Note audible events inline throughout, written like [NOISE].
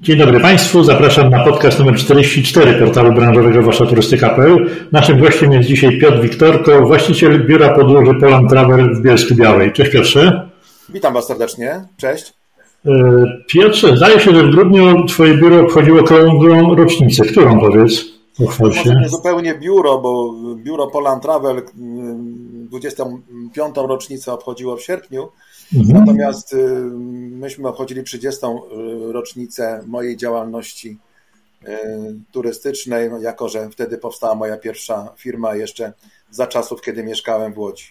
Dzień dobry Państwu, zapraszam na podcast numer 44 portalu branżowego waszaturystyka.pl. Naszym gościem jest dzisiaj Piotr Wiktorko, właściciel biura podróży Poland Travel w Bielsku Białej. Cześć Piotrze. Witam Was serdecznie, cześć. E, Piotrze, zdaje się, że w grudniu Twoje biuro obchodziło okrągłą rocznicę. Którą powiedz? Pochwal się. nie zupełnie biuro, bo biuro Poland Travel 25. rocznicę obchodziło w sierpniu, Mhm. Natomiast y, myśmy obchodzili 30. Y, rocznicę mojej działalności y, turystycznej, jako że wtedy powstała moja pierwsza firma jeszcze za czasów, kiedy mieszkałem w Łodzi.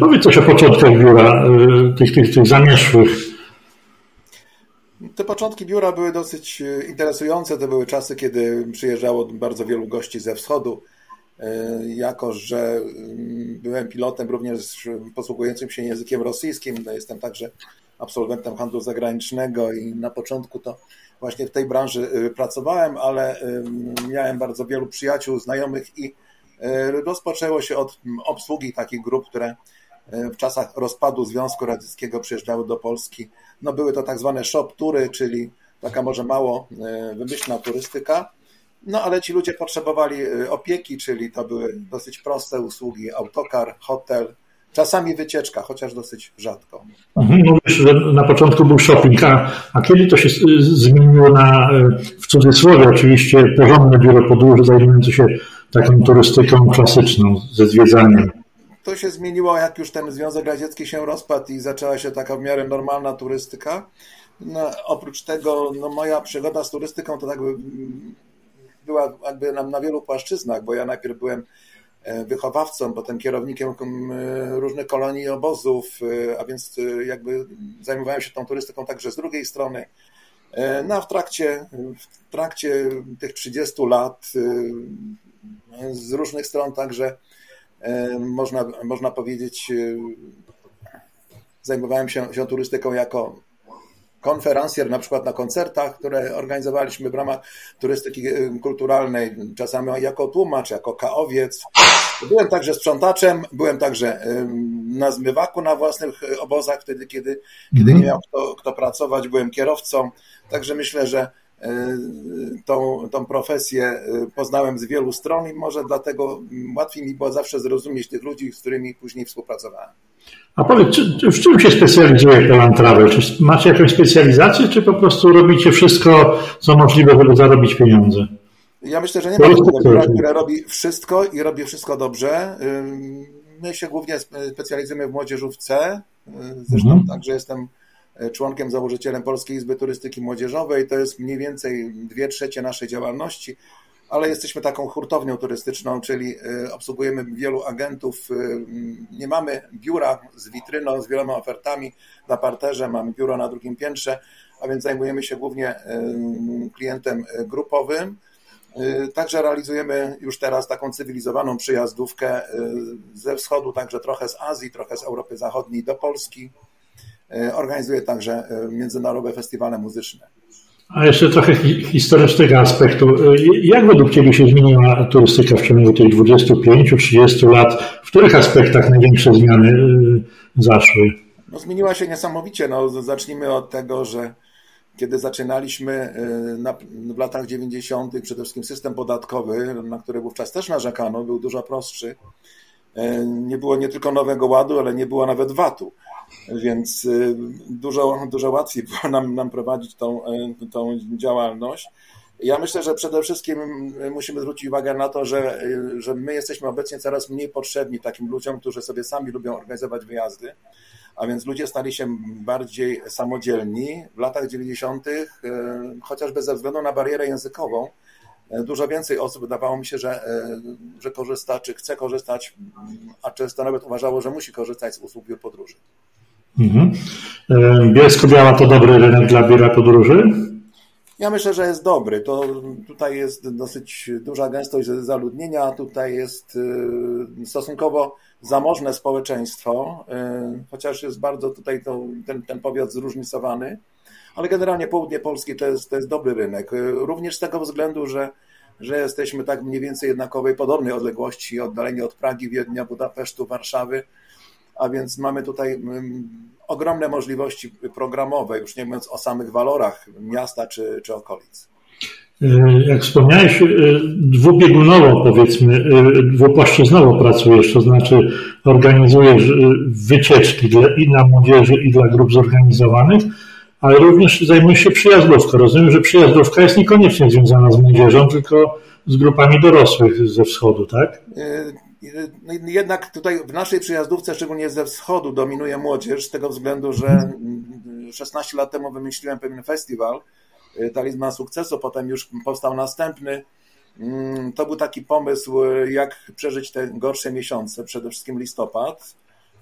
Powiedz coś o początkach biura, tych, tych, tych zamieszłych. Te początki biura były dosyć interesujące. To były czasy, kiedy przyjeżdżało bardzo wielu gości ze wschodu E, jako że mm, byłem pilotem również posługującym się językiem rosyjskim, no jestem także absolwentem handlu zagranicznego i na początku to właśnie w tej branży y, pracowałem, ale miałem bardzo wielu przyjaciół, znajomych i rozpoczęło się od obsługi takich grup, które w czasach rozpadu Związku Radzieckiego przyjeżdżały do Polski. No były to tak zwane shop tury, czyli taka może mało wymyślna turystyka, no ale ci ludzie potrzebowali y, opieki, czyli to były dosyć proste usługi, autokar, hotel, czasami wycieczka, chociaż dosyć rzadko. Mhm, mówisz, że na początku był shopping, a, a kiedy to się zmieniło na, y, w cudzysłowie oczywiście, porządne biuro podróży zajmujące się taką turystyką klasyczną, ze zwiedzaniem? To się zmieniło, jak już ten Związek Radziecki się rozpadł i zaczęła się taka w miarę normalna turystyka. No, oprócz tego, no, moja przygoda z turystyką to tak była jakby na, na wielu płaszczyznach, bo ja najpierw byłem e, wychowawcą, potem kierownikiem e, różnych kolonii i obozów, e, a więc jakby zajmowałem się tą turystyką także z drugiej strony. No a w trakcie, w trakcie tych 30 lat z różnych stron także można, można powiedzieć zajmowałem się, się turystyką jako konferencjer, na przykład na koncertach, które organizowaliśmy w ramach turystyki y, kulturalnej, czasami jako tłumacz, jako kaowiec. Byłem także sprzątaczem, byłem także na zmywaku na własnych obozach, wtedy, kiedy, kiedy nie miał kto, kto pracować, byłem kierowcą. Także myślę, że tą, tą profesję poznałem z wielu stron i może dlatego łatwiej mi było zawsze zrozumieć tych ludzi, z którymi później współpracowałem. A powiedz, czy, w czym się specjalizuje Plan Travel? Czy macie jakąś specjalizację, czy po prostu robicie wszystko, co możliwe, żeby zarobić pieniądze? Ja myślę, że nie ma biura, które robi wszystko i robi wszystko dobrze. My się głównie specjalizujemy w młodzieżówce. Zresztą mhm. także jestem e, członkiem, założycielem Polskiej Izby Turystyki Młodzieżowej. To jest mniej więcej dwie trzecie naszej działalności ale jesteśmy taką hurtownią turystyczną, czyli y, obsługujemy wielu agentów. Y, nie mamy biura z witryną, z wieloma ofertami na parterze, mamy biuro na drugim piętrze, a więc zajmujemy się głównie klientem grupowym. Także realizujemy już teraz taką cywilizowaną przyjazdówkę ze wschodu, także trochę z Azji, trochę z Europy Zachodniej do Polski. Organizuję także międzynarodowe festiwale muzyczne. A jeszcze trochę historycznego aspektu. Jak według Ciebie się zmieniła turystyka w ciągu tych 25-30 lat? W których aspektach największe zmiany zaszły? No, zmieniła się niesamowicie. No, zacznijmy od tego, że kiedy zaczynaliśmy na, w latach 90., przede wszystkim system podatkowy, na który wówczas też narzekano, był dużo prostszy. Y, nie było nie tylko nowego ładu, ale nie było nawet VAT-u więc y, dużo, dużo łatwiej było nam, nam prowadzić tą, y, tą działalność. Ja myślę, że przede wszystkim musimy zwrócić uwagę na to, że, że my jesteśmy obecnie coraz mniej potrzebni takim ludziom, którzy sobie sami lubią organizować wyjazdy, a więc ludzie stali się bardziej samodzielni. W latach 90., chociażby ze względu na barierę językową, dużo więcej osób wydawało mi się, że, że korzysta, czy chce korzystać, a często nawet uważało, że musi korzystać z usług biur podróży. Mhm. E, Bielsko-Biała to dobry rynek dla biura podróży? Ja myślę, że jest dobry. To tutaj jest dosyć duża gęstość zaludnienia, tutaj jest e, stosunkowo zamożne społeczeństwo, e, chociaż jest bardzo tutaj to, ten, ten powiat zróżnicowany, ale generalnie południe Polski to jest, to jest dobry rynek. Również z tego względu, że, że jesteśmy tak mniej więcej jednakowej, podobnej odległości, oddaleni od Pragi, Wiednia, Budapesztu, Warszawy, a więc mamy tutaj mm, ogromne możliwości programowe, już nie mówiąc o samych walorach miasta czy, czy okolic. E, jak wspomniałeś, e, dwubiegunowo powiedzmy, e, dwupłaszczyznowo pracujesz, to znaczy organizujesz wycieczki dla, i dla młodzieży, i dla grup zorganizowanych, ale również zajmujesz się przyjazdówką. Rozumiem, że przyjazdówka jest niekoniecznie związana z młodzieżą, tylko z grupami dorosłych ze wschodu, tak? No jednak tutaj w naszej przyjazdówce, szczególnie ze wschodu, dominuje młodzież z tego względu, że 16 lat temu wymyśliłem pewien festiwal, y, Talizman Sukcesu, potem już powstał następny. Mm, to był taki pomysł, y, jak przeżyć te gorsze miesiące, przede wszystkim listopad.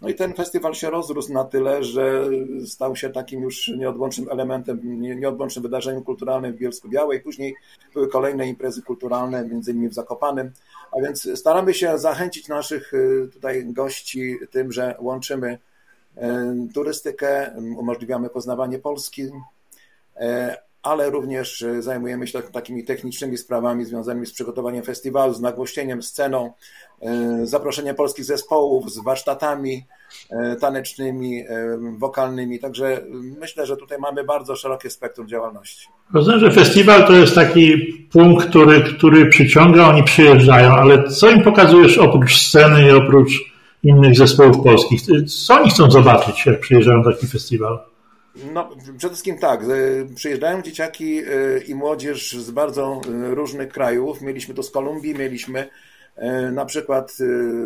No i ten festiwal się rozrósł na tyle, że stał się takim już nieodłącznym elementem, nieodłącznym wydarzeniem kulturalnym w Bielsku Białej. Później były kolejne imprezy kulturalne, między innymi w Zakopanym. A więc staramy się zachęcić naszych y, tutaj gości tym, że łączymy y, turystykę, umożliwiamy poznawanie Polski, y, ale również zajmujemy się takimi technicznymi sprawami związanymi z przygotowaniem festiwalu, z nagłośnieniem, sceną, zaproszeniem polskich zespołów z warsztatami tanecznymi, wokalnymi. Także myślę, że tutaj mamy bardzo szerokie spektrum działalności. Rozumiem, że festiwal to jest taki punkt, który, który przyciąga, oni przyjeżdżają, ale co im pokazujesz oprócz sceny i oprócz innych zespołów polskich? Co oni chcą zobaczyć, jak przyjeżdżają na taki festiwal? No, przede wszystkim tak, przyjeżdżają dzieciaki e, i młodzież z bardzo e, różnych krajów. Mieliśmy to z Kolumbii, mieliśmy e, na przykład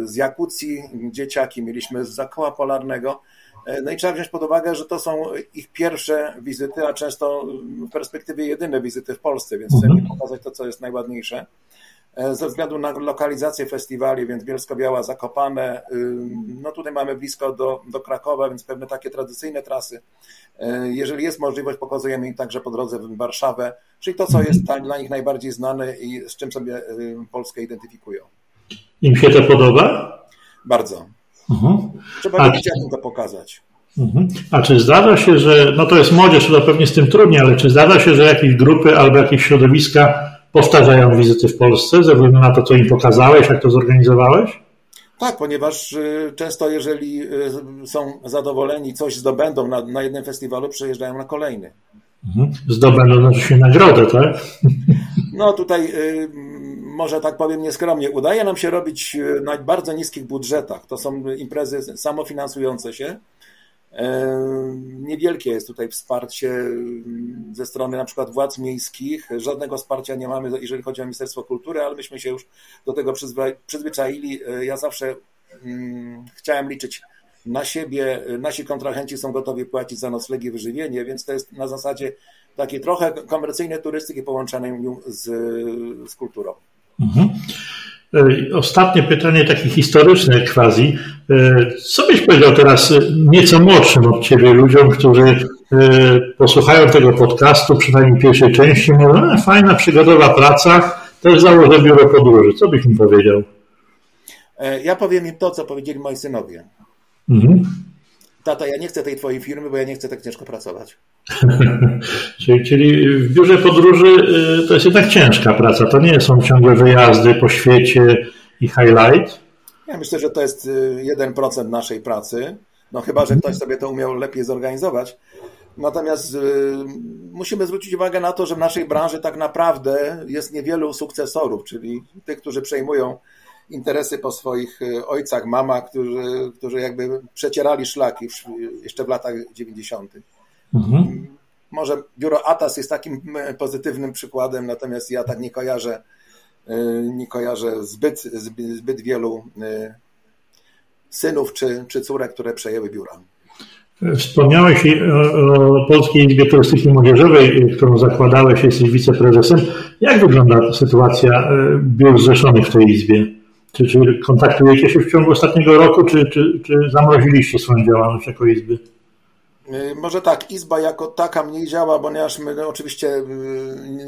z Jakucji dzieciaki, mieliśmy z Zakoła Polarnego. E, no i trzeba wziąć pod uwagę, że to są ich pierwsze wizyty, a często w perspektywie jedyne wizyty w Polsce, więc chcemy mhm. pokazać to, co jest najładniejsze. E, ze względu na lokalizację festiwali, więc Bielsko-Biała, Zakopane, no tutaj mamy blisko do, do Krakowa, więc pewne takie tradycyjne trasy. E, jeżeli jest możliwość, pokazujemy im także po drodze w Warszawę, czyli to, co mhm. jest dla nich najbardziej znane i z czym sobie Polskę identyfikują. Im się to podoba? Bardzo. Mhm. Trzeba A... dzieciakom to pokazać. Mhm. A czy zdarza się, że, no to jest młodzież, to pewnie z tym trudniej, ale czy zdarza się, że jakieś grupy albo jakieś środowiska powtarzają wizyty w Polsce ze względu na to, co im pokazałeś, jak to zorganizowałeś? Tak, ponieważ y, często jeżeli y, są zadowoleni, coś zdobędą na, na jednym festiwalu, przejeżdżają na kolejny. Mhm. Zdobędą znaczy się nagrodę, tak? No tutaj y, może tak powiem nieskromnie, udaje nam się robić y, na bardzo niskich budżetach. To są imprezy samofinansujące się. E, niewielkie jest tutaj wsparcie y, ze strony na przykład władz miejskich. Żadnego wsparcia nie mamy, jeżeli chodzi o Ministerstwo Kultury, ale myśmy się już do tego przyzwyczaili. E, ja zawsze mm, chciałem liczyć na siebie. Nasi kontrahenci są gotowi płacić za noclegi i wyżywienie, więc to jest na zasadzie takiej trochę komercyjnej turystyki połączonej z, z kulturą. Mhm. E, ostatnie pytanie, takie historyczne quasi. E, co byś powiedział teraz nieco młodszym od Ciebie ludziom, którzy e, posłuchają tego podcastu, przynajmniej pierwszej części, mówią, fajna, przygodowa praca, też założę biuro podróży. Co byś im powiedział? Ja powiem im to, co powiedzieli moi synowie. Mhm. Tata, ja nie chcę tej twojej firmy, bo ja nie chcę tak ciężko pracować. [LAUGHS] czyli, czyli w biurze podróży y, to jest jednak ciężka praca. To nie są ciągłe wyjazdy po świecie i highlight. Ja myślę, że to jest 1% y, naszej pracy. No chyba, że ktoś sobie to umiał lepiej zorganizować. Natomiast y, musimy zwrócić uwagę na to, że w naszej branży tak naprawdę jest niewielu sukcesorów, czyli tych, którzy przejmują interesy po swoich e, ojcach, mamach, którzy, którzy jakby przecierali szlaki jeszcze w latach 90. Mhm. Może biuro ATAS jest takim pozytywnym przykładem, natomiast ja tak nie kojarzę, e, nie kojarzę zbyt, zbyt, wielu synów czy, czy córek, które przejęły biura. Wspomniałeś o Polskiej Izbie Turystyki Młodzieżowej, którą zakładałeś, jesteś wiceprezesem. Jak wygląda sytuacja biur zrzeszonych w tej izbie? Czy, czy kontaktujecie się w ciągu ostatniego roku, czy, czy, czy zamroziliście swoją działalność jako Izby? Y, może tak, Izba jako taka mniej działa, ponieważ my no, oczywiście y,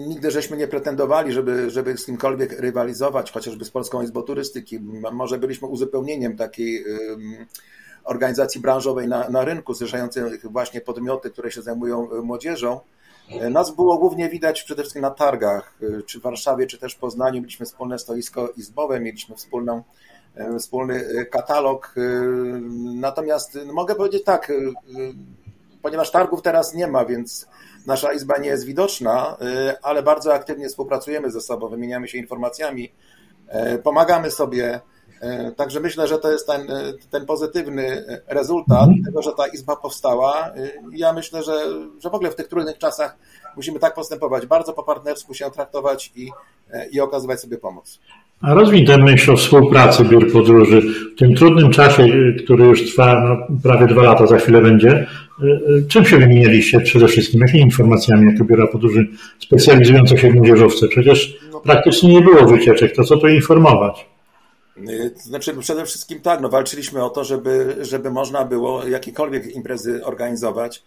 nigdy żeśmy nie pretendowali, żeby, żeby z kimkolwiek rywalizować, chociażby z Polską Izbą Turystyki. Może byliśmy uzupełnieniem takiej organizacji branżowej na, na rynku, zrzeszających właśnie podmioty, które się zajmują y, młodzieżą. E, nas było głównie widać przede wszystkim na targach, e, czy w Warszawie, czy też w Poznaniu. Mieliśmy wspólne stoisko izbowe, mieliśmy wspólną wspólny katalog. Natomiast mogę powiedzieć tak, ponieważ targów teraz nie ma, więc nasza izba nie jest widoczna, ale bardzo aktywnie współpracujemy ze sobą, wymieniamy się informacjami, pomagamy sobie. Także myślę, że to jest ten, ten pozytywny rezultat mhm. tego, że ta izba powstała. Ja myślę, że, że w ogóle w tych trudnych czasach musimy tak postępować, bardzo po partnersku się traktować i, i okazywać sobie pomoc. A rozwij tę myśl o współpracy biur podróży w tym trudnym czasie, który już trwa no, prawie dwa lata, za chwilę będzie. Czym się wymienialiście przede wszystkim? Jakimi informacjami jako biura podróży specjalizujące się w młodzieżowce? Przecież no. praktycznie nie było wycieczek, to co tu informować? Y, znaczy przede wszystkim tak, no walczyliśmy o to, żeby, żeby można było jakiekolwiek imprezy organizować.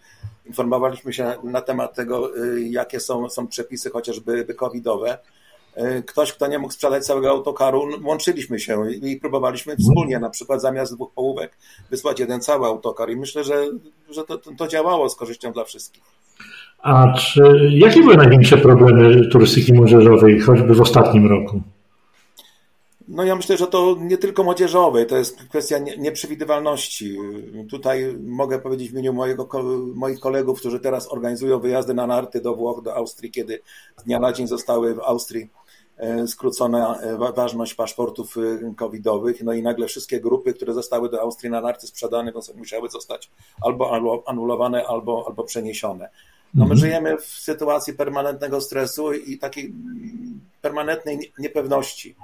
Informowaliśmy się na temat tego, jakie są, są przepisy chociażby covidowe. E, ktoś, kto nie mógł sprzedać całego autokaru, łączyliśmy się i próbowaliśmy wspólnie, na przykład zamiast dwóch połówek, wysłać jeden cały autokar. I myślę, że, że to, to działało z korzyścią dla wszystkich. A czy, jakie były największe problemy turystyki młodzieżowej, choćby w ostatnim roku? No ja myślę, że to nie tylko młodzieżowej, to jest kwestia nieprzewidywalności. Tutaj mogę powiedzieć w imieniu mojego, moich kolegów, którzy teraz organizują wyjazdy na narty do Włoch, do Austrii, kiedy z dnia na dzień zostały w Austrii E, skrócona e, ważność paszportów e, covidowych, no i nagle wszystkie grupy, które zostały do Austrii na narty sprzedane, no, musiały zostać albo anulowane, albo, albo przeniesione. No my mhm. żyjemy w sytuacji permanentnego stresu i takiej permanentnej niepewności.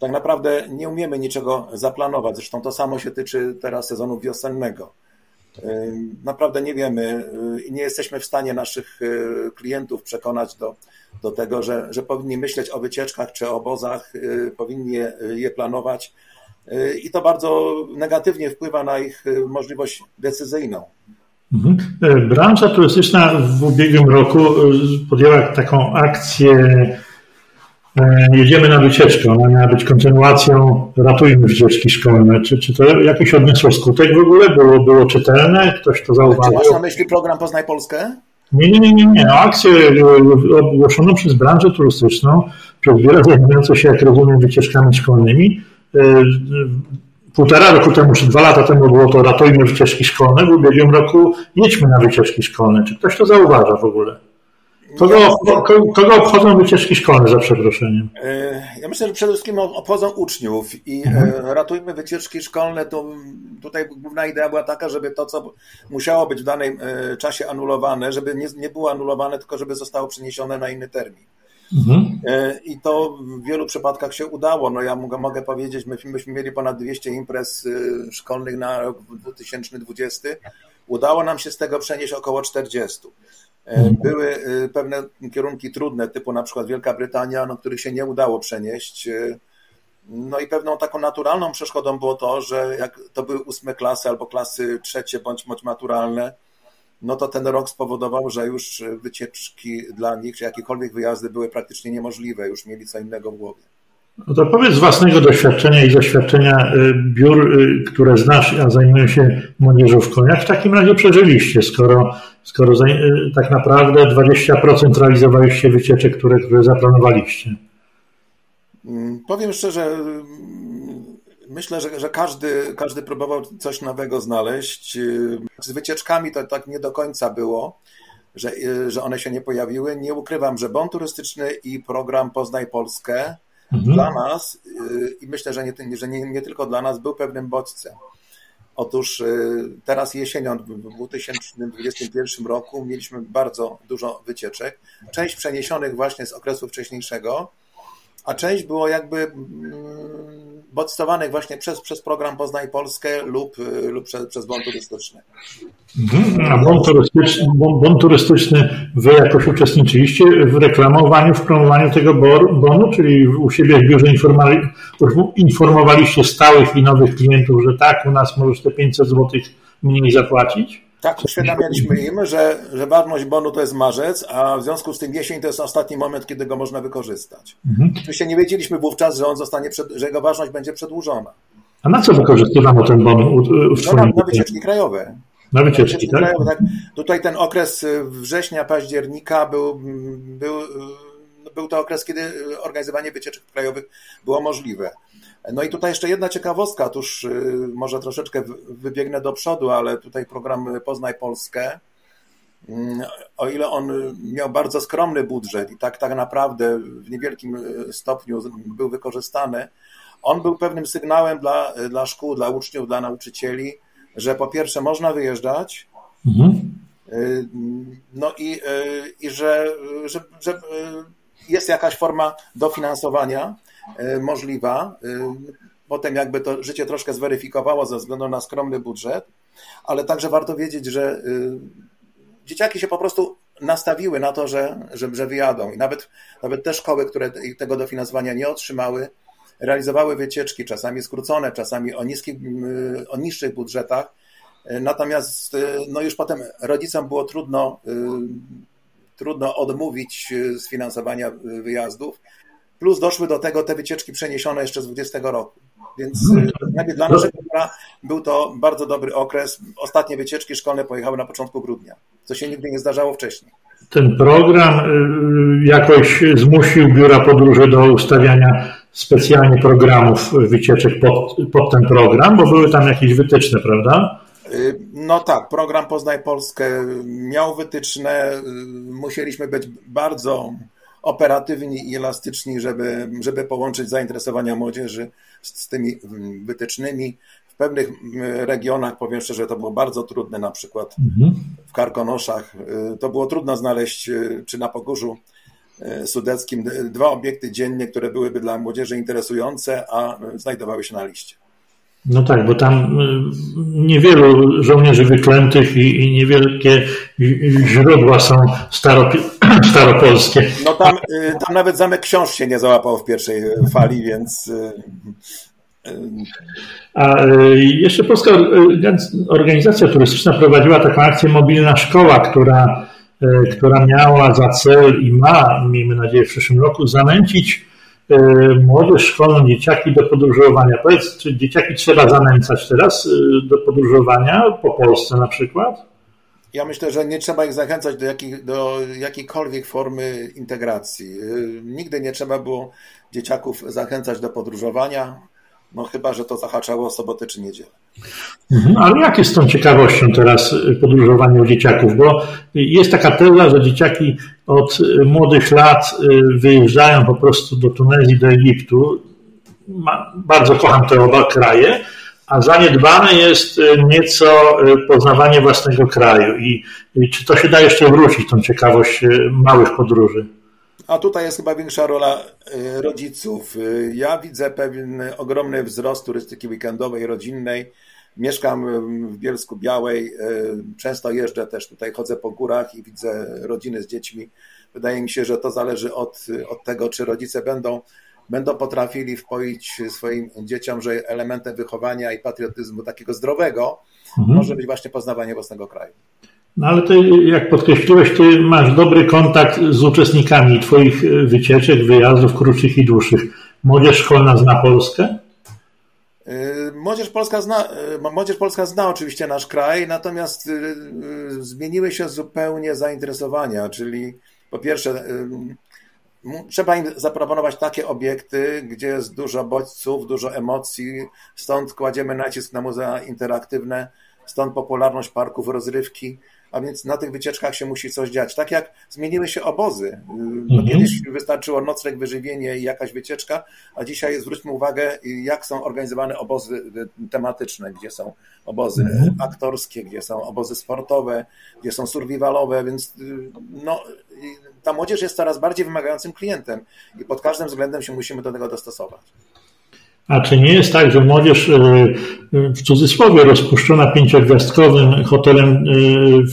Tak naprawdę nie umiemy niczego zaplanować. Zresztą to samo się tyczy teraz sezonu wiosennego. Naprawdę nie wiemy i nie jesteśmy w stanie naszych klientów przekonać do do tego, że, że powinni myśleć o wycieczkach czy obozach, y, powinni je, je planować y, i to bardzo negatywnie wpływa na ich y, możliwość decyzyjną. Mhm. Branża turystyczna w ubiegłym roku podjęła taką akcję Jedziemy na wycieczkę. Ona miała być kontynuacją Ratujmy wycieczki szkolne. Czy, czy to jakiś odniosło skutek w ogóle? Było, było czytelne? Ktoś to zauważył? Czy masz na myśli program Poznaj Polskę? Nie, nie, nie, nie, nie. Akcję e, ogłoszoną przez branżę turystyczną, przez biura zajmujące się, jak rozumiem, wycieczkami szkolnymi. E, półtora roku temu, czy dwa lata temu było to Ratujmy wycieczki szkolne, w ubiegłym roku jedźmy na wycieczki szkolne. Czy ktoś to zauważa w ogóle? Kogo, kogo obchodzą wycieczki szkolne, za przeproszeniem? E, ja myślę, że przede wszystkim obchodzą uczniów i mhm. ratujmy wycieczki szkolne. To tutaj główna idea była taka, żeby to, co musiało być w danym e, czasie anulowane, żeby nie, nie było anulowane, tylko żeby zostało przeniesione na inny termin. Mhm. E, I to w wielu przypadkach się udało. No ja mogę, mogę powiedzieć, myśmy, myśmy mieli ponad 200 imprez szkolnych na rok 2020. Udało nam się z tego przenieść około 40. E, mhm. Były e, pewne kierunki trudne, typu na przykład Wielka Brytania, no, których się nie udało przenieść. E, no i pewną taką naturalną przeszkodą było to, że jak to były ósme klasy albo klasy trzecie bądź, bądź maturalne, no to ten rok spowodował, że już wycieczki dla nich, czy jakiekolwiek wyjazdy były praktycznie niemożliwe, już mieli co innego w głowie. No to powiedz z własnego doświadczenia i doświadczenia y, biur, y, które znasz, a zajmują się młodzieżówką. Jak w takim razie przeżyliście, skoro, skoro y, tak naprawdę 20% realizowaliście wycieczek, które, które zaplanowaliście? Mm, powiem szczerze, mm, myślę, że, że każdy, każdy próbował coś nowego znaleźć. Z wycieczkami to tak nie do końca było, że, że one się nie pojawiły. Nie ukrywam, że bon turystyczny i program Poznaj Polskę mhm. dla nas y, i myślę, że, nie, że nie, nie tylko dla nas był pewnym bodźcem. Otóż y, teraz jesienią w 2021 roku mieliśmy bardzo dużo wycieczek, część przeniesionych właśnie z okresu wcześniejszego, a część było jakby mm, bodźcowanych właśnie przez, przez program Poznaj Polskę lub, y, lub przez, przez turystyczny. Mhm. A bon turystyczny, turystyczny, wy jakoś uczestniczyliście w reklamowaniu, w promowaniu tego bonu, czyli u siebie w biurze informowaliście stałych i nowych klientów, że tak, u nas możesz te 500 zł mniej zapłacić? Tak, uświadamialiśmy im, że, że ważność bonu to jest marzec, a w związku z tym jesień to jest ostatni moment, kiedy go można wykorzystać. Mhm. Oczywiście nie wiedzieliśmy wówczas, że on zostanie, przed, że jego ważność będzie przedłużona. A na co wykorzystywano ten bon? No, na, na wycieczki krajowe. Na wycieczki, tak? Krajowe, tak? Tutaj ten okres września, października był, był był to okres, kiedy organizowanie wycieczek krajowych było możliwe. No i tutaj jeszcze jedna ciekawostka, tuż może troszeczkę wybiegnę do przodu, ale tutaj program Poznaj Polskę, mm, o ile on miał bardzo skromny budżet i tak, tak naprawdę w niewielkim stopniu był wykorzystany, on był pewnym sygnałem dla, dla szkół, dla uczniów, dla nauczycieli, że po pierwsze można wyjeżdżać, mhm. Y, no i, y, i że, że, że y, jest jakaś forma dofinansowania możliwa. Potem jakby to życie troszkę zweryfikowało ze względu na skromny budżet, ale także warto wiedzieć, że dzieciaki się po prostu nastawiły na to, że, że, że wyjadą. I nawet, nawet te szkoły, które tego dofinansowania nie otrzymały, realizowały wycieczki, czasami skrócone, czasami o, niskich, o niższych budżetach. Natomiast no już potem rodzicom było trudno, trudno odmówić sfinansowania wyjazdów. Plus doszły do tego te wycieczki przeniesione jeszcze z 20 roku. Więc dla naszego był to bardzo dobry okres. Ostatnie wycieczki szkolne pojechały na początku grudnia, co się nigdy nie zdarzało wcześniej ten program jakoś zmusił biura podróży do ustawiania specjalnie programów wycieczek pod, pod ten program, bo były tam jakieś wytyczne, prawda? Y, no tak, program Poznaj Polskę miał wytyczne. Y, musieliśmy być bardzo operatywni i elastyczni, żeby, żeby połączyć zainteresowania młodzieży z, z tymi wytycznymi. W pewnych regionach, powiem szczerze, to było bardzo trudne, na przykład mhm. w Karkonoszach. Y, to było trudno znaleźć, czy na Pogórzu Sudeckim, dwa obiekty dziennie, które byłyby dla młodzieży interesujące, a znajdowały się na liście. No tak, bo tam y, niewielu żołnierzy wyklętych i, i niewielkie źródła są staro, [LAUGHS] staropolskie. No tam, y, tam nawet Zamek Książ się nie załapał w pierwszej fali, więc... Y, A jeszcze Polska Organizacja Turystyczna prowadziła taką akcję Mobilna Szkoła, która, która miała za cel i ma, miejmy nadzieję, w przyszłym roku zanęcić młodzież szkolną, dzieciaki do podróżowania. Powiedz, czy dzieciaki trzeba zanęcać teraz do podróżowania po Polsce na przykład? Ja myślę, że nie trzeba ich zachęcać do, jakich, do jakiejkolwiek formy integracji. E, nigdy nie trzeba było dzieciaków zachęcać do podróżowania. No chyba, że to zahaczało o sobotę czy niedzielę. Mhm, ale jak jest z tą ciekawością teraz y, podróżowania dzieciaków? Bo jest taka teza, że dzieciaki od y, młodych lat y, wyjeżdżają po prostu do Tunezji, do Egiptu. Bardzo kocham te oba kraje, a zaniedbane jest nieco poznawanie własnego kraju. I, i czy to się da jeszcze wrócić, tą ciekawość małych podróży? A tutaj jest chyba większa rola y, rodziców. Y, ja widzę pewien ogromny wzrost turystyki weekendowej, rodzinnej. Mieszkam w Bielsku Białej, y, często jeżdżę też tutaj, chodzę po górach i widzę rodziny z dziećmi. Wydaje mi się, że to zależy od, od tego, czy rodzice będą, będą potrafili wpoić swoim dzieciom, że elementem wychowania i patriotyzmu takiego zdrowego mhm. może być właśnie poznawanie własnego kraju. No ale ty, jak podkreśliłeś, ty masz dobry kontakt z uczestnikami Twoich e, wycieczek, wyjazdów krótszych i dłuższych. Młodzież szkolna zna Polskę? E, młodzież Polska, zna, e, Młodzież Polska zna oczywiście nasz kraj, natomiast zmieniły się zupełnie zainteresowania, czyli po pierwsze trzeba im zaproponować takie obiekty, gdzie jest dużo bodźców, dużo emocji, stąd kładziemy nacisk na muzea interaktywne, stąd popularność parków rozrywki, a więc na tych wycieczkach się musi coś dziać. Tak jak zmieniły się obozy. No, mhm. Kiedyś wystarczyło nocleg, wyżywienie i jakaś wycieczka, a dzisiaj zwróćmy uwagę, jak są organizowane obozy tematyczne, gdzie są obozy mhm. aktorskie, gdzie są obozy sportowe, gdzie są survivalowe, więc no, ta młodzież jest coraz bardziej wymagającym klientem i pod każdym względem się musimy do tego dostosować. A czy nie jest tak, że młodzież e, w cudzysłowie rozpuszczona pięciogwiazdkowym hotelem e,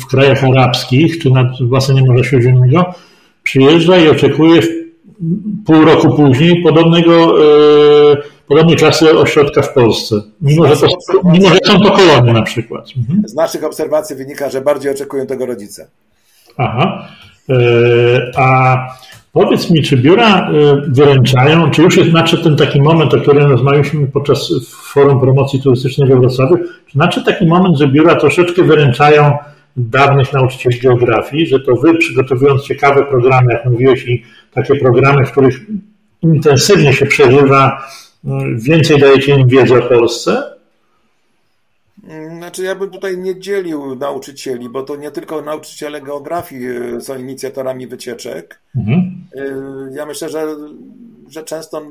w krajach arabskich czy nad basenie Morza Śródziemnego przyjeżdża i oczekuje pół roku później podobnego, e, podobnej klasy ośrodka w Polsce, mimo że, to, mimo, że są to kolonie na przykład. Mhm. Z naszych obserwacji wynika, że bardziej oczekują tego rodzice. Aha. A Powiedz mi, czy biura y, wyręczają, czy już jest nadszedł ten taki moment, o którym rozmawialiśmy podczas forum promocji turystycznej we Wrocławiu, czy nadszedł taki moment, że biura troszeczkę wyręczają dawnych nauczycieli geografii, że to wy przygotowując ciekawe programy, jak mówiłeś, i takie programy, w których intensywnie się przeżywa, więcej dajecie im wiedzy o Polsce? Znaczy, ja bym tutaj nie dzielił nauczycieli, bo to nie tylko nauczyciele geografii e, są inicjatorami wycieczek. Mhm. E, ja myślę, że, że często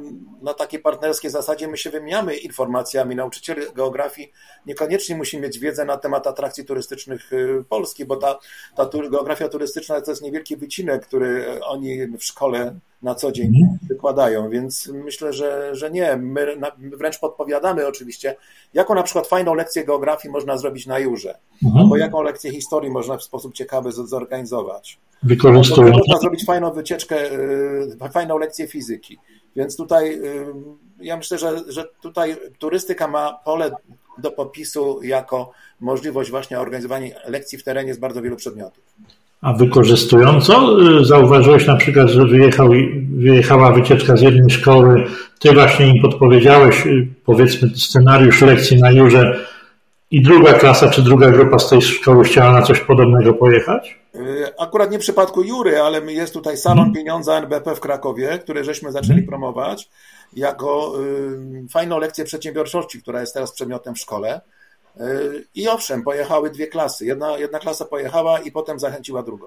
na takiej partnerskiej zasadzie my się wymieniamy informacjami. Nauczyciel geografii niekoniecznie musi mieć wiedzę na temat atrakcji turystycznych e, Polski, bo ta, ta geografia turystyczna to jest niewielki wycinek, który oni w szkole na co dzień mhm. wykładają, więc myślę, że, że nie. My, wręcz podpowiadamy oczywiście, jaką na przykład fajną lekcję geografii można zrobić na Jurze, mhm. albo jaką lekcję historii można w sposób ciekawy zorganizować. Wykorzystując. Można zrobić fajną wycieczkę, y, fajną lekcję fizyki. Więc tutaj y, ja myślę, że, że tutaj turystyka ma pole do popisu jako możliwość właśnie organizowania lekcji w terenie z bardzo wielu przedmiotów. A wykorzystująco y, zauważyłeś na przykład, że wyjechał, wyjechała wycieczka z jednej szkoły, ty właśnie im podpowiedziałeś, y, powiedzmy, scenariusz lekcji na Jurze i druga klasa czy druga grupa z tej szkoły chciała na coś podobnego pojechać? Y, akurat nie w przypadku Jury, ale jest tutaj Salon hmm. Pieniądza NBP w Krakowie, który żeśmy zaczęli hmm. promować jako fajną lekcję przedsiębiorczości, która jest teraz przedmiotem w szkole. I owszem, pojechały dwie klasy. Jedna, jedna klasa pojechała i potem zachęciła drugą.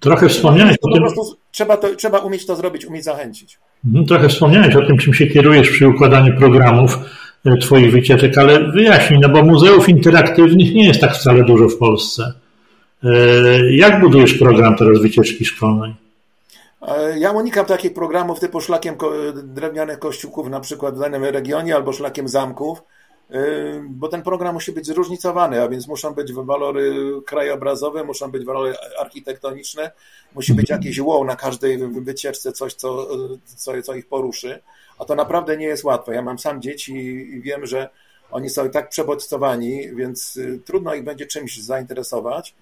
Trochę wspomniałeś o tym. Trzeba, to, trzeba umieć to zrobić, umieć zachęcić. Mhm, trochę wspomniałeś o tym, czym się kierujesz przy układaniu programów e, Twoich wycieczek, ale wyjaśnij, no bo muzeów interaktywnych nie jest tak wcale dużo w Polsce. E, jak budujesz program teraz wycieczki szkolnej? E, ja unikam takich programów typu szlakiem drewnianych kościółków na przykład w danym regionie albo szlakiem zamków bo ten program musi być zróżnicowany, a więc muszą być walory krajobrazowe, muszą być walory architektoniczne, musi być mhm. jakieś wow na każdej wycieczce, coś, co, co, co ich poruszy, a to naprawdę nie jest łatwe. Ja mam sam dzieci i wiem, że oni są tak przebodźcowani, więc y, trudno ich będzie czymś zainteresować.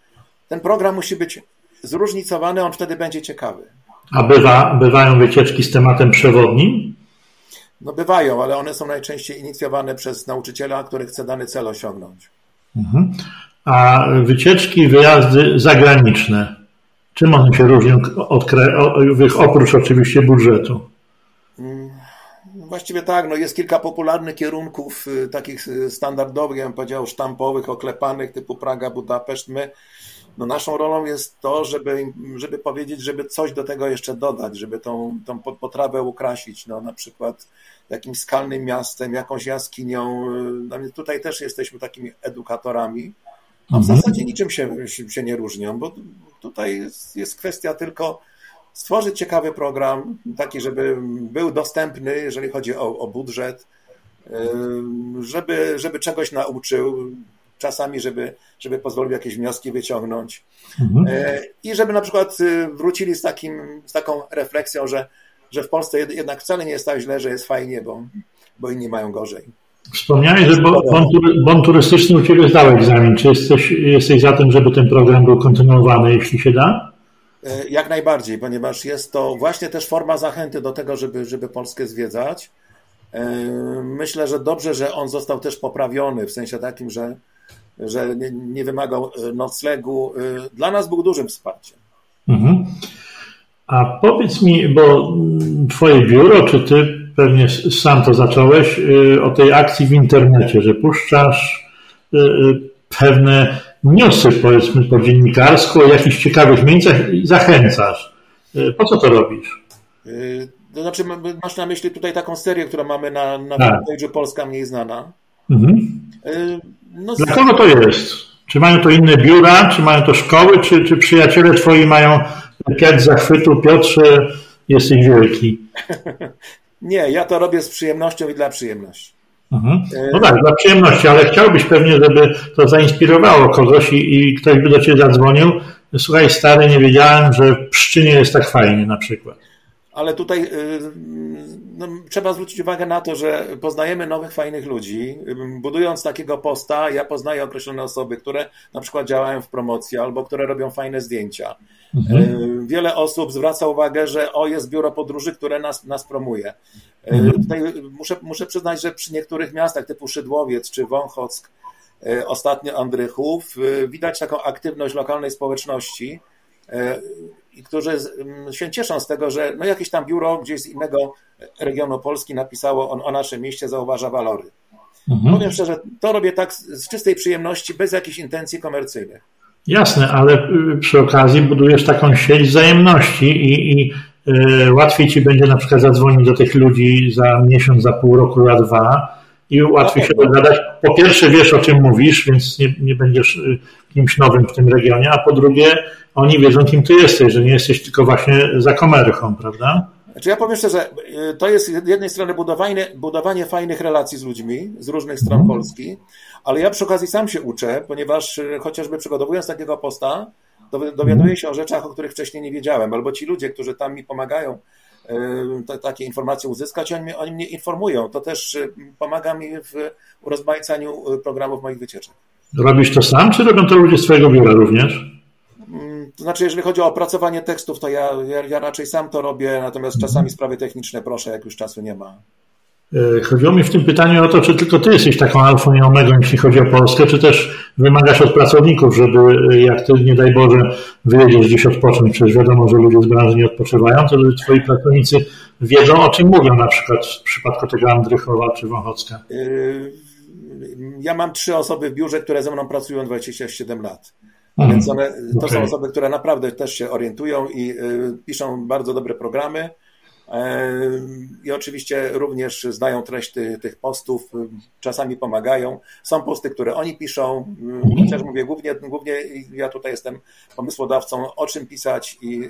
Ten program musi być zróżnicowany, on wtedy będzie ciekawy. A bywa, bywają wycieczki z tematem przewodnim? No bywają, ale one są najczęściej inicjowane przez nauczyciela, który chce dany cel osiągnąć. Mhm. A wycieczki, wyjazdy zagraniczne, czym one się różnią od oprócz oczywiście budżetu? Mm, właściwie tak, no jest kilka popularnych kierunków, y, takich y, standardowych, ja bym powiedział, sztampowych, oklepanych, typu Praga, Budapeszt. My no naszą rolą jest to, żeby, żeby powiedzieć, żeby coś do tego jeszcze dodać, żeby tą, tą potrawę ukrasić, no na przykład jakimś skalnym miastem, jakąś jaskinią. No tutaj też jesteśmy takimi edukatorami, a w mhm. zasadzie niczym się, się nie różnią, bo tutaj jest, jest kwestia tylko stworzyć ciekawy program, taki, żeby był dostępny, jeżeli chodzi o, o budżet, żeby, żeby czegoś nauczył, czasami, żeby, żeby pozwolił jakieś wnioski wyciągnąć. Mhm. E, I żeby na przykład wrócili z, takim, z taką refleksją, że, że w Polsce jednak wcale nie jest tak źle, że jest fajnie, bo, bo inni mają gorzej. Wspomniałeś, że bon, bon turystyczny u Ciebie zdał egzamin. Czy jesteś, jesteś za tym, żeby ten program był kontynuowany, jeśli się da? E, jak najbardziej, ponieważ jest to właśnie też forma zachęty do tego, żeby, żeby Polskę zwiedzać. E, myślę, że dobrze, że on został też poprawiony, w sensie takim, że, że nie, nie wymagał e, noclegu. Dla nas był dużym wsparciem. Mhm. A powiedz mi, bo Twoje biuro, czy Ty pewnie sam to zacząłeś, e, o tej akcji w internecie, że puszczasz pewne newsy, powiedzmy, po dziennikarsku o jakichś ciekawych miejscach i zachęcasz. Po co to robisz? To znaczy, masz na myśli tutaj taką serię, którą mamy na, na tak. Polska Mniej Znana. Mhm. No, Dla kogo to jest? Czy mają to inne biura, czy mają to szkoły, czy, czy przyjaciele twoi mają piać zachwytu, Piotrze, jesteś wielki? [LAUGHS] Nie, ja to robię z przyjemnością i dla przyjemności. Mhm. No tak, dla przyjemności, ale chciałbyś pewnie, żeby to zainspirowało kogoś i, i ktoś by do ciebie zadzwonił. Słuchaj, stary, nie wiedziałem, że w Pszczynie jest tak fajnie na przykład ale tutaj y, no, trzeba zwrócić uwagę na to, że poznajemy nowych, fajnych ludzi. Budując takiego posta, ja poznaję określone osoby, które na przykład działają w promocji albo które robią fajne zdjęcia. Mhm. Y, wiele osób zwraca uwagę, że o, jest biuro podróży, które nas, nas promuje. Y, mhm. Tutaj muszę, muszę przyznać, że przy niektórych miastach typu Szydłowiec czy Wąchock, ostatnio Andrychów, widać taką aktywność lokalnej społeczności i którzy mm, się cieszą z tego, że no jakieś tam biuro gdzieś z innego regionu Polski napisało on o naszym mieście, zauważa walory. Mhm. Powiem szczerze, to robię tak z czystej przyjemności, bez jakichś intencji komercyjnych. Jasne, ale y, przy okazji budujesz taką sieć wzajemności i, i y, łatwiej ci będzie na przykład zadzwonić do tych ludzi za miesiąc, za pół roku, za dwa i łatwiej się dogadać. Po pierwsze wiesz o czym mówisz, więc nie, nie będziesz y, kimś nowym w tym regionie, a po drugie oni wiedzą kim ty jesteś, że nie jesteś tylko właśnie za komerchą, prawda? Znaczy ja powiem szczerze, to jest z jednej strony budowanie, budowanie fajnych relacji z ludźmi z różnych stron mm. Polski, ale ja przy okazji sam się uczę, ponieważ chociażby przygotowując takiego posta, dowiaduję mhm. się o rzeczach, o których wcześniej nie wiedziałem, albo ci ludzie, którzy tam mi pomagają takie informacje uzyskać, oni, oni mnie informują. To też pomaga mi w urozmaicaniu programów moich wycieczek. Robisz to sam, czy robią to ludzie z Twojego biura również? Mm, to znaczy, jeżeli chodzi o opracowanie tekstów, to ja, ja, ja raczej sam to robię, natomiast czasami sprawy techniczne proszę, jak już czasu nie ma. E, chodziło mi w tym pytaniu o to, czy tylko ty jesteś taką alfą i omegą, jeśli chodzi o Polskę, czy też wymagasz od pracowników, żeby e, jak ty, nie daj Boże, wyjedziesz gdzieś odpocząć, przecież wiadomo, że ludzie z branży nie odpoczywają, to że twoi pracownicy wiedzą, o czym mówią, na przykład w przypadku tego Andrychowa czy Wąchocka. E, ja mam trzy osoby w biurze, które ze mną pracują 27 lat. A mhm. więc one, to okay. są osoby, które naprawdę też się orientują i piszą bardzo dobre programy i oczywiście również znają treść tych postów, czasami pomagają. Są posty, które oni piszą, chociaż mówię, głównie, głównie ja tutaj jestem pomysłodawcą, o czym pisać i,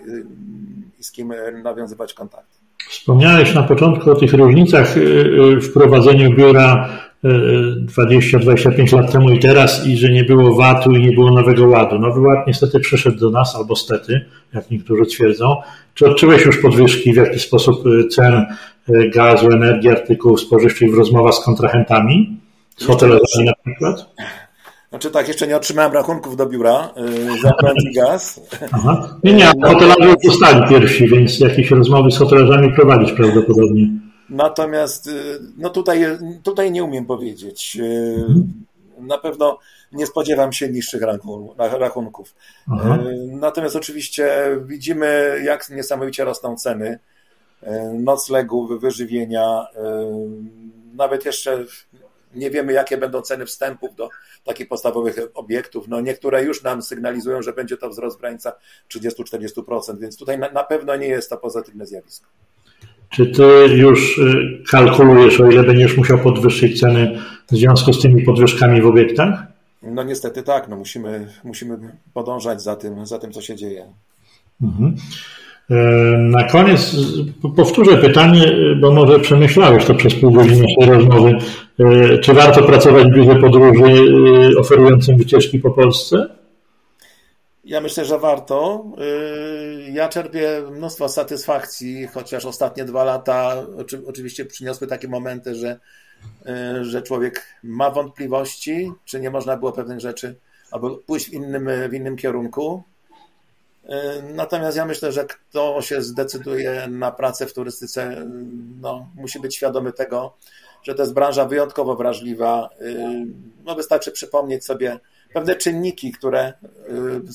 i z kim nawiązywać kontakt. Wspomniałeś na początku o tych różnicach y, w prowadzeniu biura 20-25 lat temu i teraz i że nie było VAT-u i nie było nowego ładu. Nowy ład niestety przyszedł do nas, albo stety, jak niektórzy twierdzą. Czy odczułeś już podwyżki w jakiś sposób y, cen y, gazu, energii, artykułów spożywczych w rozmowach z kontrahentami? Z hotelarzami na przykład? Znaczy tak, jeszcze nie otrzymałem rachunków do biura yy, za prąd i gaz. Aha. Nie, nie, hotelarze dostali pierwsi, więc jakieś rozmowy z hotelarzami prowadzić prawdopodobnie. Natomiast y, no tutaj, tutaj nie umiem powiedzieć. Y, na pewno nie spodziewam się niższych rachunków. Aha. Y, natomiast oczywiście widzimy, jak niesamowicie rosną ceny noclegów, wyżywienia. Nawet jeszcze nie wiemy, jakie będą ceny wstępów do takich podstawowych obiektów. No niektóre już nam sygnalizują, że będzie to wzrost w granicach 30-40%, więc tutaj na, na pewno nie jest to pozytywne zjawisko. Czy ty już y, kalkulujesz, o ile będziesz musiał podwyższyć ceny w związku z tymi podwyżkami w obiektach? No niestety tak, no musimy, musimy podążać za tym, za tym, co się dzieje. Mhm. E, na koniec powtórzę pytanie, bo może przemyślałeś to przez pół godziny naszej rozmowy. Czy warto pracować w biurze podróży oferującym wycieczki po Polsce? Ja myślę, że warto. Y, ja czerpię mnóstwo satysfakcji, chociaż ostatnie dwa lata oczywiście przyniosły takie momenty, że, y, że człowiek ma wątpliwości, czy nie można było pewnych rzeczy albo pójść w innym, w innym kierunku. Y, natomiast ja myślę, że kto się zdecyduje na pracę w turystyce, no, musi być świadomy tego, że to jest branża wyjątkowo wrażliwa. No, wystarczy przypomnieć sobie, pewne czynniki, które y,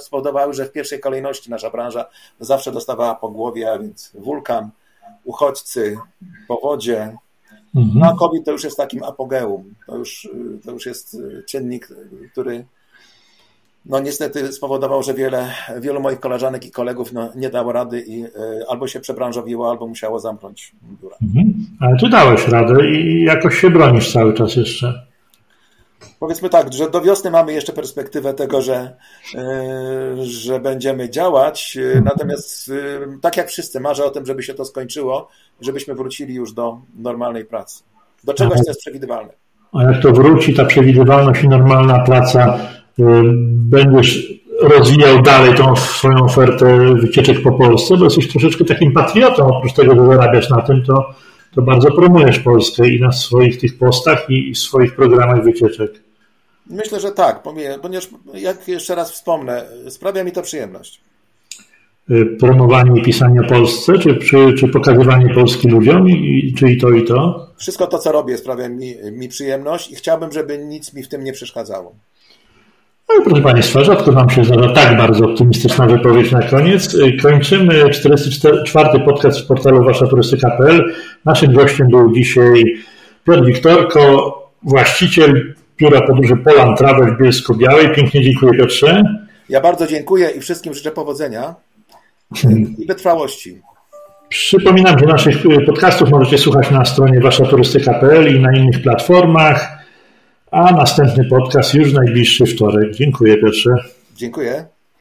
spowodowały, że w pierwszej kolejności nasza branża zawsze dostawała po głowie, a więc wulkan, uchodźcy, powodzie. Mhm. No a COVID to już jest takim apogeum. To już, y, to już jest y, czynnik, który no niestety spowodował, że wiele, wielu moich koleżanek i kolegów no, nie dało rady i albo się przebranżowiło, albo musiało zamknąć biura. Mhm. Ale ty dałeś radę i jakoś się bronisz cały czas jeszcze. Powiedzmy tak, że do wiosny mamy jeszcze perspektywę tego, że, e, że będziemy działać. E, natomiast e, tak jak wszyscy, marzę o tym, żeby się to skończyło, żebyśmy wrócili już do normalnej pracy. Do czegoś, co jest przewidywalne. A jak to wróci, ta przewidywalność i normalna praca, będziesz rozwijał dalej tą swoją ofertę wycieczek po Polsce, bo jesteś troszeczkę takim patriotą, oprócz tego, że zarabiasz na tym, to, to bardzo promujesz Polskę i na swoich tych postach i w swoich programach wycieczek. Myślę, że tak, ponieważ jak jeszcze raz wspomnę, sprawia mi to przyjemność. Y, promowanie i pisanie o Polsce, czy, czy, czy pokazywanie Polski ludziom, i, czy i to, i to? Wszystko to, co robię, sprawia mi, mi przyjemność i chciałbym, żeby nic mi w tym nie przeszkadzało. No i proszę Państwa, rzadko nam się zdarza tak bardzo optymistyczna wypowiedź na koniec. Kończymy 44. podcast w portalu waszaturystyka.pl. Naszym gościem był dzisiaj Piotr Wiktorko, właściciel biura podróży Poland Travel w Bielsko-Białej. Pięknie dziękuję Piotrze. Ja bardzo dziękuję i wszystkim życzę powodzenia i wytrwałości. Przypominam, że naszych podcastów możecie słuchać na stronie waszaturystyka.pl i na innych platformach, a następny podcast już najbliższy wtorek. Dziękuję Piotrze. Dziękuję.